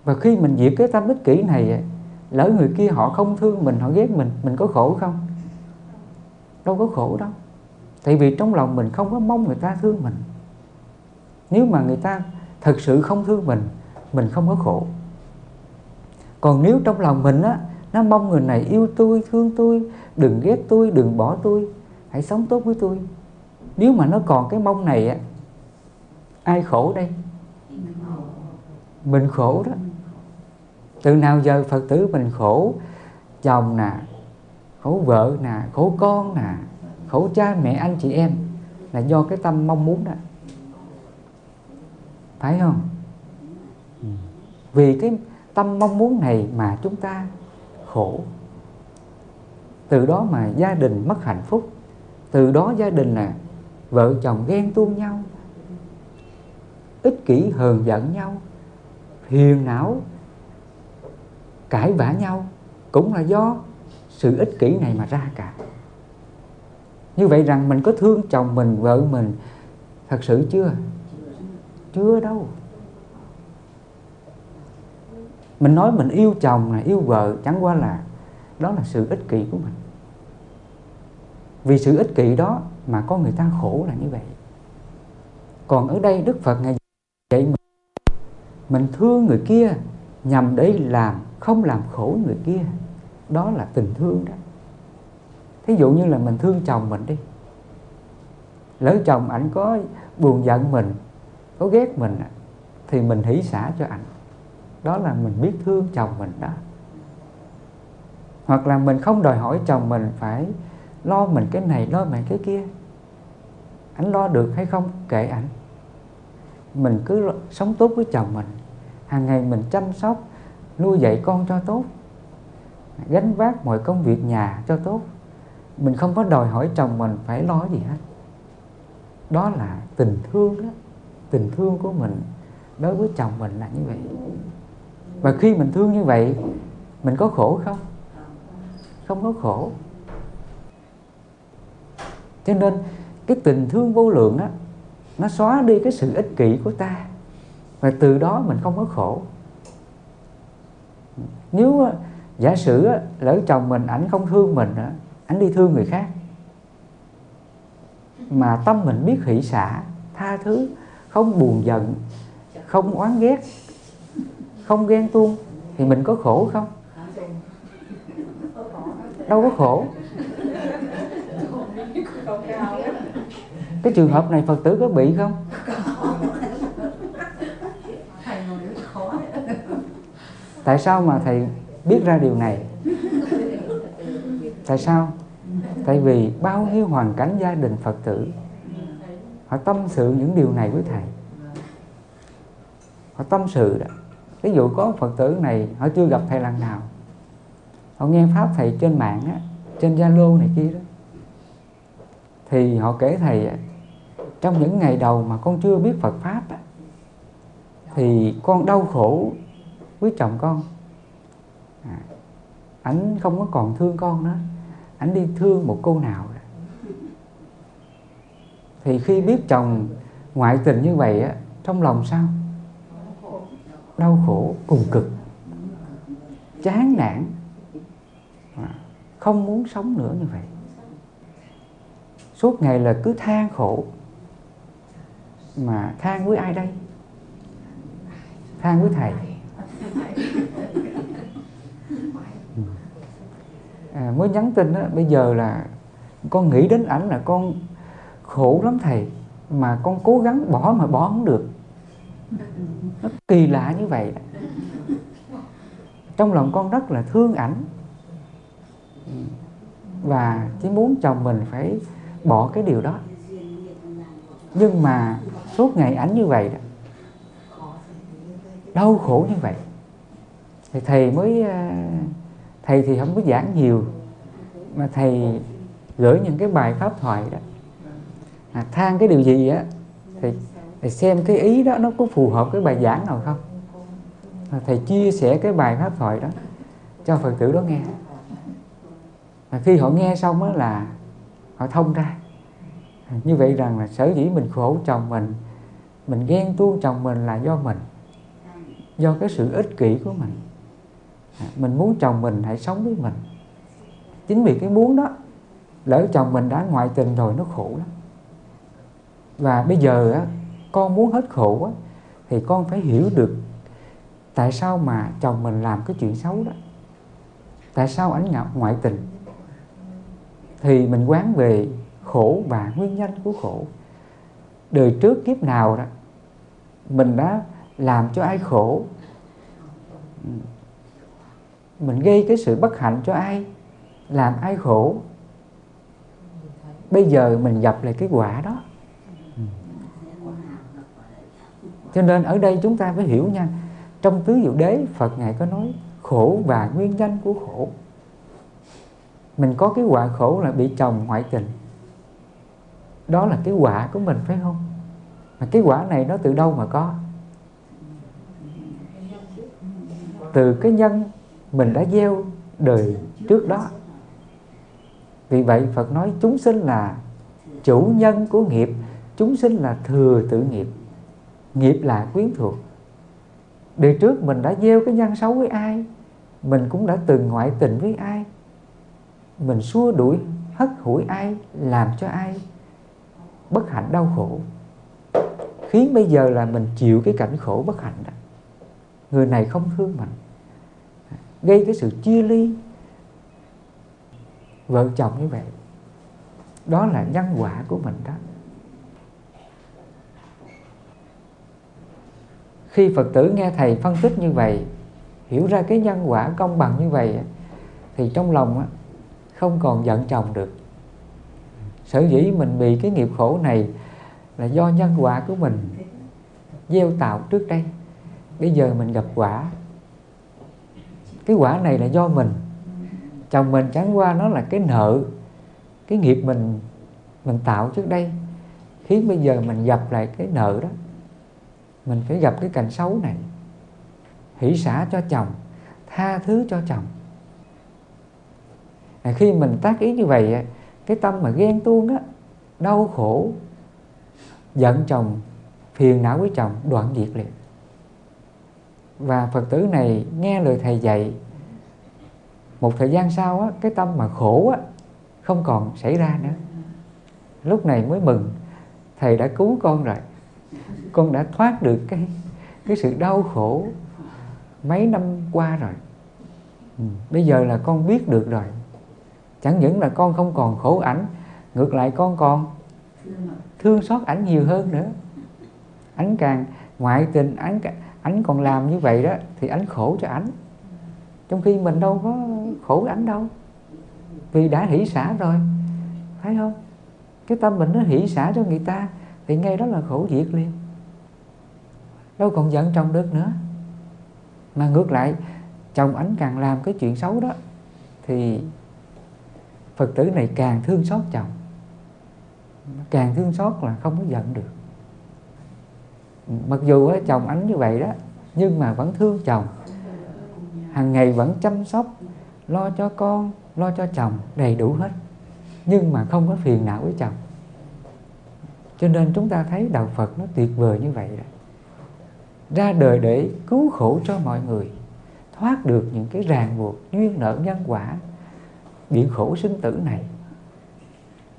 Và khi mình diệt cái tâm ích kỷ này, lỡ người kia họ không thương mình, họ ghét mình mình có khổ không? Đâu có khổ đâu. Tại vì trong lòng mình không có mong người ta thương mình. Nếu mà người ta thật sự không thương mình mình không có khổ. Còn nếu trong lòng mình á, nó mong người này yêu tôi, thương tôi, đừng ghét tôi, đừng bỏ tôi, hãy sống tốt với tôi. Nếu mà nó còn cái mong này á, ai khổ đây? Mình khổ đó. Từ nào giờ phật tử mình khổ, chồng nè, khổ vợ nè, khổ con nè, khổ cha mẹ anh chị em là do cái tâm mong muốn đó. Phải không? Vì cái tâm mong muốn này mà chúng ta khổ. Từ đó mà gia đình mất hạnh phúc. Từ đó gia đình là vợ chồng ghen tuông nhau, ích kỷ hờn giận nhau phiền não, cãi vã nhau cũng là do sự ích kỷ này mà ra cả. Như vậy rằng mình có thương chồng mình, vợ mình thật sự chưa? Chưa đâu. Mình nói mình yêu chồng là yêu vợ, chẳng qua là đó là sự ích kỷ của mình. Vì sự ích kỷ đó mà có người ta khổ là như vậy. Còn ở đây đức phật ngài dạy mình mình thương người kia, nhằm để làm không làm khổ người kia. Đó là tình thương đó. Thí dụ như là mình thương chồng mình đi. Lỡ chồng ảnh có buồn giận mình, có ghét mình thì mình hỷ xả cho ảnh. Đó là mình biết thương chồng mình đó. Hoặc là mình không đòi hỏi chồng mình phải lo mình cái này, lo mình cái kia. Ảnh lo được hay không kệ ảnh mình cứ sống tốt với chồng mình. Hàng ngày mình chăm sóc, nuôi dạy con cho tốt. Gánh vác mọi công việc nhà cho tốt. Mình không có đòi hỏi chồng mình phải lo gì hết. Đó là tình thương đó. Tình thương của mình đối với chồng mình là như vậy. Và khi mình thương như vậy, mình có khổ không? Không có khổ. Cho nên cái tình thương vô lượng á nó xóa đi cái sự ích kỷ của ta. Và từ đó mình không có khổ. Nếu giả sử lỡ chồng mình, ảnh không thương mình ảnh đi thương người khác, mà tâm mình biết hỷ xả, tha thứ, không buồn giận, không oán ghét, không ghen tuông, thì mình có khổ không? Đâu có khổ. Cái trường hợp này phật tử có bị không? Tại sao mà thầy biết ra điều này? Tại sao? Tại vì bao nhiêu hoàn cảnh gia đình phật tử, họ tâm sự những điều này với thầy. Họ tâm sự đó. Ví dụ có phật tử này, họ chưa gặp thầy lần nào. Họ nghe pháp thầy trên mạng á, trên zalo này kia đó. Thì họ kể thầy trong những ngày đầu mà con chưa biết phật pháp á, thì con đau khổ với chồng con. À, ảnh không có còn thương con nữa. Ảnh đi thương một cô nào thì khi biết chồng ngoại tình như vậy á trong lòng sao? Đau khổ cùng cực. Chán nản. À, không muốn sống nữa như vậy. Suốt ngày là cứ than khổ mà than với ai đây? Than với thầy. À, mới nhắn tin đó, bây giờ là con nghĩ đến ảnh là con khổ lắm thầy mà con cố gắng bỏ mà bỏ không được. Nó kỳ lạ như vậy. Trong lòng con rất là thương ảnh. Và chỉ muốn chồng mình phải bỏ cái điều đó nhưng mà suốt ngày ảnh như vậy đó đau khổ như vậy. Thì thầy mới ờ, thầy thì không có giảng nhiều mà thầy gửi những cái bài pháp thoại đó. À, than cái điều gì á thì, thì xem cái ý đó nó có phù hợp cái bài giảng nào không? À, thầy chia sẻ cái bài pháp thoại đó cho phật tử đó nghe. Và khi họ nghe xong á là họ thông ra như vậy rằng là sở dĩ mình khổ chồng mình mình ghen tuông chồng mình là do mình do cái sự ích kỷ của mình. À, mình muốn chồng mình hãy sống với mình. Chính vì cái muốn đó lỡ chồng mình đã ngoại tình rồi nó khổ lắm. Và bây giờ á, con muốn hết khổ á, thì con phải hiểu được tại sao mà chồng mình làm cái chuyện xấu đó. Tại sao ảnh ngoại tình? Thì mình quán về khổ và nguyên nhân của khổ. Đời trước kiếp nào đó, mình đã làm cho ai khổ? Mình gây cái sự bất hạnh cho ai? Làm ai khổ? Bây giờ mình gặp lại cái quả đó. Cho nên ở đây chúng ta phải hiểu nha, trong tứ diệu đế, phật ngài có nói khổ và nguyên nhân của khổ. Mình có cái quả khổ là bị chồng ngoại tình đó là cái quả của mình, phải không? Mà cái quả này nó từ đâu mà có? Từ cái nhân mình đã gieo đời trước đó. Vì vậy Phật nói chúng sinh là chủ nhân của nghiệp, chúng sinh là thừa tự nghiệp. Nghiệp là quyến thuộc. Đời trước mình đã gieo cái nhân xấu với ai, mình cũng đã từng ngoại tình với ai, mình xua đuổi, hất hủi ai, làm cho ai bất hạnh, đau khổ. Khiến bây giờ là mình chịu cái cảnh khổ bất hạnh đó, người này không thương mình, gây cái sự chia ly. Vợ chồng như vậy, đó là nhân quả của mình đó. Khi phật tử nghe thầy phân tích như vậy, hiểu ra cái nhân quả công bằng như vậy thì trong lòng không còn giận chồng được sở dĩ mình bị cái nghiệp khổ này là do nhân quả của mình gieo tạo trước đây. Bây giờ mình gặp quả. Cái quả này là do mình. Chồng mình chẳng qua nó là cái nợ cái nghiệp mình mình tạo trước đây. Khiến bây giờ mình gặp lại cái nợ đó mình phải gặp cái cảnh xấu này. Hỷ xả cho chồng tha thứ cho chồng. À, khi mình tác ý như vậy cái tâm mà ghen tuông á đau khổ giận chồng phiền não với chồng đoạn diệt liền. Và phật tử này nghe lời thầy dạy một thời gian sau á, cái tâm mà khổ á, không còn xảy ra nữa. Lúc này mới mừng thầy đã cứu con rồi. Con đã thoát được cái cái sự đau khổ mấy năm qua rồi. Ừ. bây giờ là con biết được rồi chẳng những là con không còn khổ ảnh, ngược lại con còn thương xót ảnh nhiều hơn nữa. Ảnh càng ngoại tình, ảnh ảnh còn làm như vậy đó, thì ảnh khổ cho ảnh. Trong khi mình đâu có khổ ảnh đâu. Vì đã hỷ xả rồi, phải không? Cái tâm mình nó hỷ xả cho người ta, thì ngay đó là khổ diệt liền. Đâu còn giận chồng được nữa. Mà ngược lại, chồng ảnh càng làm cái chuyện xấu đó, thì phật tử này càng thương xót chồng. Càng thương xót là không có giận được. Mặc dù chồng ánh như vậy đó, nhưng mà vẫn thương chồng. Hàng ngày vẫn chăm sóc, lo cho con, lo cho chồng đầy đủ hết, nhưng mà không có phiền não với chồng. Cho nên chúng ta thấy đạo Phật nó tuyệt vời như vậy đó. ra đời để cứu khổ cho mọi người, thoát được những cái ràng buộc, duyên nợ nhân quả bị khổ sinh tử này.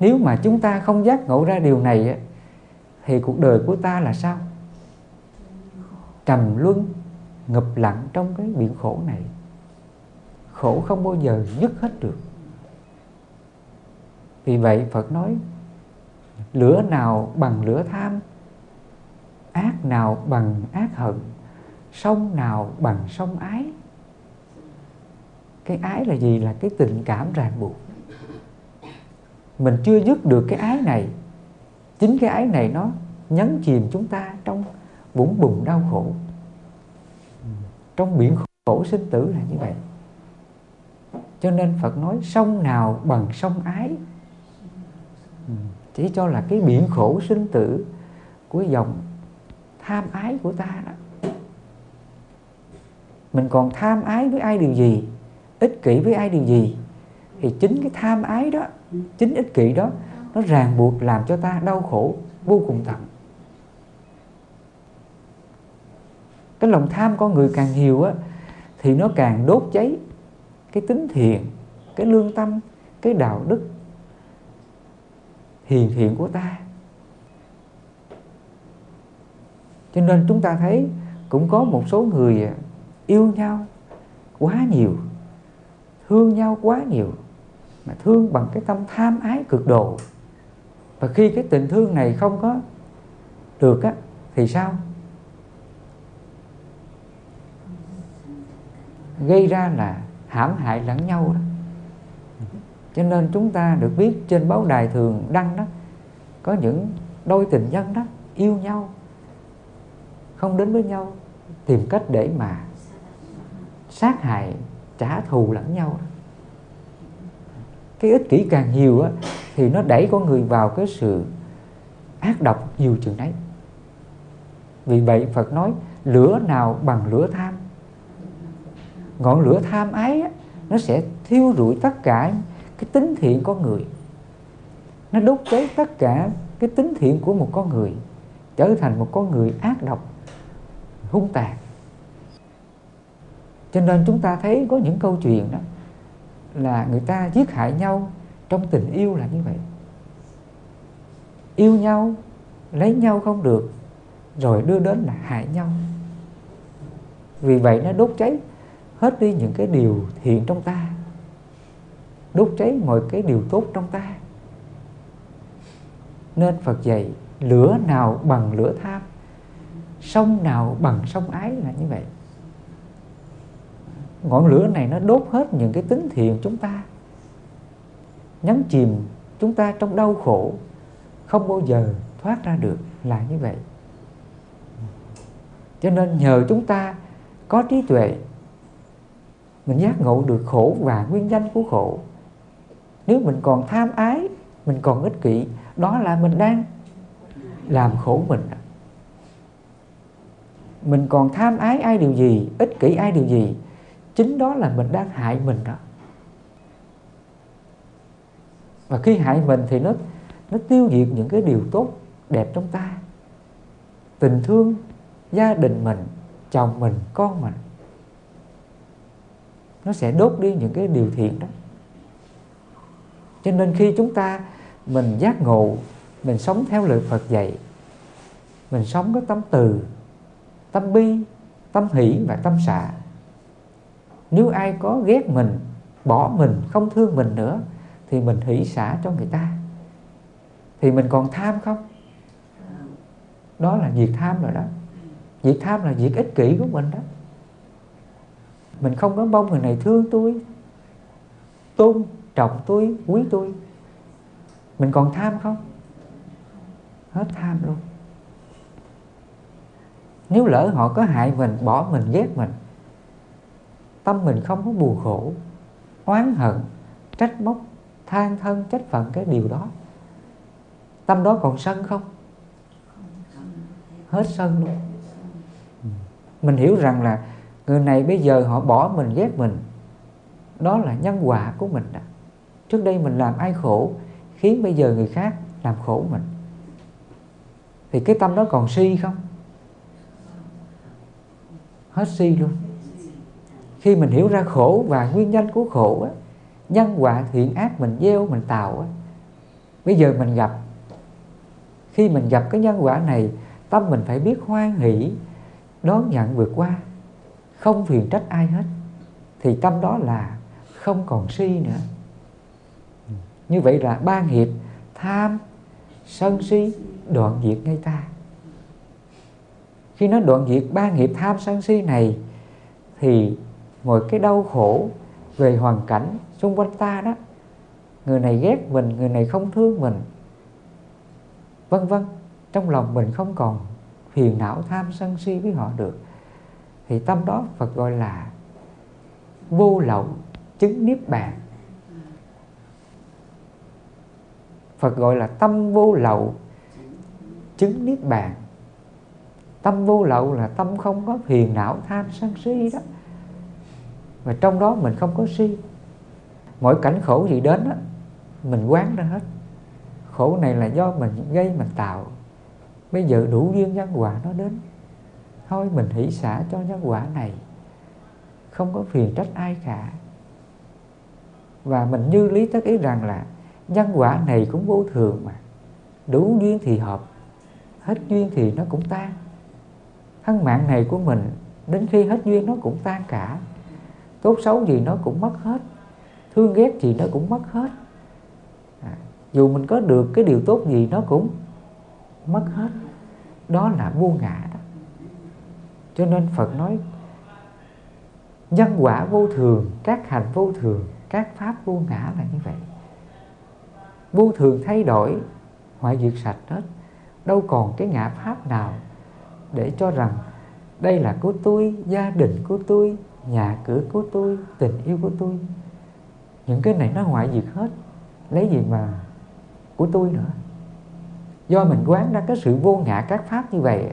Nếu mà chúng ta không giác ngộ ra điều này thì cuộc đời của ta là sao? Trầm luân, ngập lặng trong cái biển khổ này. Khổ không bao giờ dứt hết được. Vì vậy Phật nói, lửa nào bằng lửa tham, ác nào bằng ác hận, sông nào bằng sông ái cái ái là gì? Là cái tình cảm ràng buộc. Mình chưa dứt được cái ái này. Chính cái ái này nó nhấn chìm chúng ta trong vũng bùn đau khổ. Trong biển khổ sinh tử là như vậy. Cho nên Phật nói, sông nào bằng sông ái? Chỉ cho là cái biển khổ sinh tử của dòng tham ái của ta đó. Mình còn tham ái với ai điều gì? Ích kỷ với ai điều gì, thì chính cái tham ái đó, chính ích kỷ đó, nó ràng buộc làm cho ta đau khổ vô cùng tận cái lòng tham con người càng nhiều á, thì nó càng đốt cháy cái tính thiện, cái lương tâm, cái đạo đức hiền thiện của ta. Cho nên chúng ta thấy cũng có một số người à, yêu nhau quá nhiều thương nhau quá nhiều, mà thương bằng cái tâm tham ái cực độ. Và khi cái tình thương này không có được á, thì sao? Gây ra là hãm hại lẫn nhau đó. Cho nên chúng ta được biết trên báo đài thường đăng đó, có những đôi tình nhân đó yêu nhau, không đến với nhau, tìm cách để mà sát hại trả thù lẫn nhau. Đó. cái ích kỷ càng nhiều á, thì nó đẩy con người vào cái sự ác độc nhiều chừng đấy. Vì vậy Phật nói lửa nào bằng lửa tham? Ngọn lửa tham ái á, nó sẽ thiêu rụi tất cả cái tính thiện con người. Nó đốt cháy tất cả cái tính thiện của một con người trở thành một con người ác độc hung tàn cho nên chúng ta thấy có những câu chuyện đó là người ta giết hại nhau trong tình yêu là như vậy. Yêu nhau, lấy nhau không được, rồi đưa đến là hại nhau. Vì vậy nó đốt cháy hết đi những cái điều thiện trong ta. Đốt cháy mọi cái điều tốt trong ta. Nên Phật dạy, lửa nào bằng lửa tham, sông nào bằng sông ái là như vậy ngọn lửa này nó đốt hết những cái tính thiện chúng ta. Nhấn chìm chúng ta trong đau khổ. Không bao giờ thoát ra được là như vậy. Cho nên nhờ chúng ta có trí tuệ, mình giác ngộ được khổ và nguyên nhân của khổ. Nếu mình còn tham ái, mình còn ích kỷ, đó là mình đang làm khổ mình. Mình còn tham ái ai điều gì, ích kỷ ai điều gì chính đó là mình đang hại mình đó. Và khi hại mình thì nó nó tiêu diệt những cái điều tốt đẹp trong ta. Tình thương, gia đình mình, chồng mình, con mình. Nó sẽ đốt đi những cái điều thiện đó. Cho nên khi chúng ta, mình giác ngộ, mình sống theo lời Phật dạy, mình sống có tâm từ, tâm bi, tâm hỷ và tâm xả nếu ai có ghét mình, bỏ mình, không thương mình nữa, thì mình hỷ xả cho người ta. Thì mình còn tham không? Đó là diệt tham rồi đó. Diệt tham là diệt ích kỷ của mình đó. Mình không có mong người này thương tôi, tôn trọng tôi, quý tôi. Mình còn tham không? Hết tham luôn. Nếu lỡ họ có hại mình, bỏ mình, ghét mình tâm mình không có buồn khổ, oán hận, trách móc, than thân, trách phận cái điều đó. Tâm đó còn sân không? Hết sân luôn. Ừ. Mình hiểu rằng là người này bây giờ họ bỏ mình, ghét mình. Đó là nhân quả của mình đó. trước đây mình làm ai khổ, khiến bây giờ người khác làm khổ mình. Thì cái tâm đó còn si không? Hết si luôn khi mình hiểu ra khổ và nguyên nhân của khổ á, nhân quả thiện ác mình gieo mình tạo á, bây giờ mình gặp khi mình gặp cái nhân quả này tâm mình phải biết hoan hỷ đón nhận vượt qua không phiền trách ai hết thì tâm đó là không còn si nữa. Như vậy là ba nghiệp tham sân si đoạn diệt ngay ta. Khi nó đoạn diệt ba nghiệp tham sân si này thì mọi cái đau khổ về hoàn cảnh xung quanh ta đó, người này ghét mình, người này không thương mình, vân vân. Trong lòng mình không còn phiền não, tham sân si với họ được. Thì tâm đó Phật gọi là vô lậu chứng niết bàn. Phật gọi là tâm vô lậu chứng niết bàn. Tâm vô lậu là tâm không có phiền não, tham sân si đó và trong đó mình không có si. Mỗi cảnh khổ gì đến đó, mình quán ra hết. Khổ này là do mình gây mình tạo. Bây giờ đủ duyên nhân quả nó đến. Thôi mình hỷ xả cho nhân quả này. Không có phiền trách ai cả. Và mình như lý tất ý rằng là nhân quả này cũng vô thường mà. Đủ duyên thì hợp. Hết duyên thì nó cũng tan. Thân mạng này của mình đến khi hết duyên nó cũng tan cả tốt xấu gì nó cũng mất hết. Thương ghét gì nó cũng mất hết. À, dù mình có được cái điều tốt gì nó cũng mất hết. Đó là vô ngã đó. Cho nên Phật nói nhân quả vô thường các hành vô thường các pháp vô ngã là như vậy. Vô thường thay đổi hoại diệt sạch hết. Đâu còn cái ngã pháp nào để cho rằng đây là của tôi gia đình của tôi nhà cửa của tôi, tình yêu của tôi. Những cái này nó hoại diệt hết. Lấy gì mà của tôi nữa? Do mình quán ra cái sự vô ngã các pháp như vậy,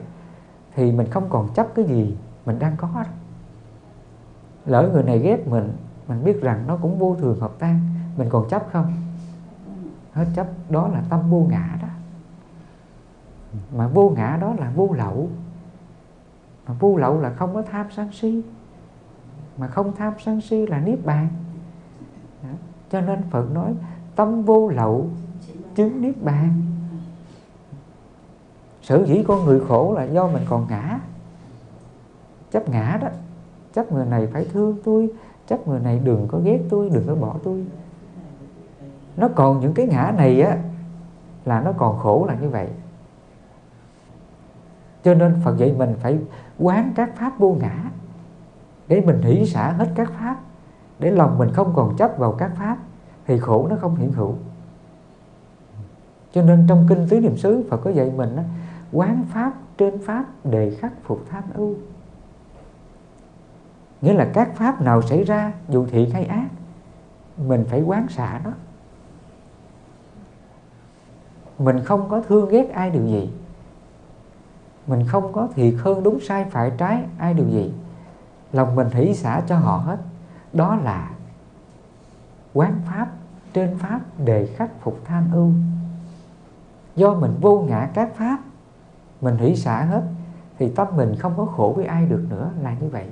thì mình không còn chấp cái gì mình đang có đó. lỡ người này ghét mình mình biết rằng nó cũng vô thường hợp tan. Mình còn chấp không? Hết chấp. Đó là tâm vô ngã đó. Mà vô ngã đó là vô lậu. Mà vô lậu là không có tham sân si mà không tham sân si là niết bàn. Đó. cho nên phật nói, tâm vô lậu, chứng niết bàn. Sở dĩ con người khổ là do mình còn ngã. Chấp ngã đó, chấp người này phải thương tôi, chấp người này đừng có ghét tôi, đừng có bỏ tôi. Nó còn những cái ngã này á, là nó còn khổ là như vậy. Cho nên Phật dạy mình phải quán các pháp vô ngã để mình hỷ xả hết các pháp, để lòng mình không còn chấp vào các pháp, thì khổ nó không hiện hữu. Cho nên trong kinh tứ niệm xứ, Phật có dạy mình đó quán pháp trên pháp để khắc phục tham ưu. Nghĩa là các pháp nào xảy ra, dù thiện hay ác, mình phải quán xả nó. Mình không có thương ghét ai điều gì. Mình không có thiệt hơn đúng sai, phải trái ai điều gì lòng mình hỷ xả cho họ hết. Đó là quán pháp, trên pháp để khắc phục tham ưu. Do mình vô ngã các pháp, mình hỷ xả hết, thì tâm mình không có khổ với ai được nữa, là như vậy.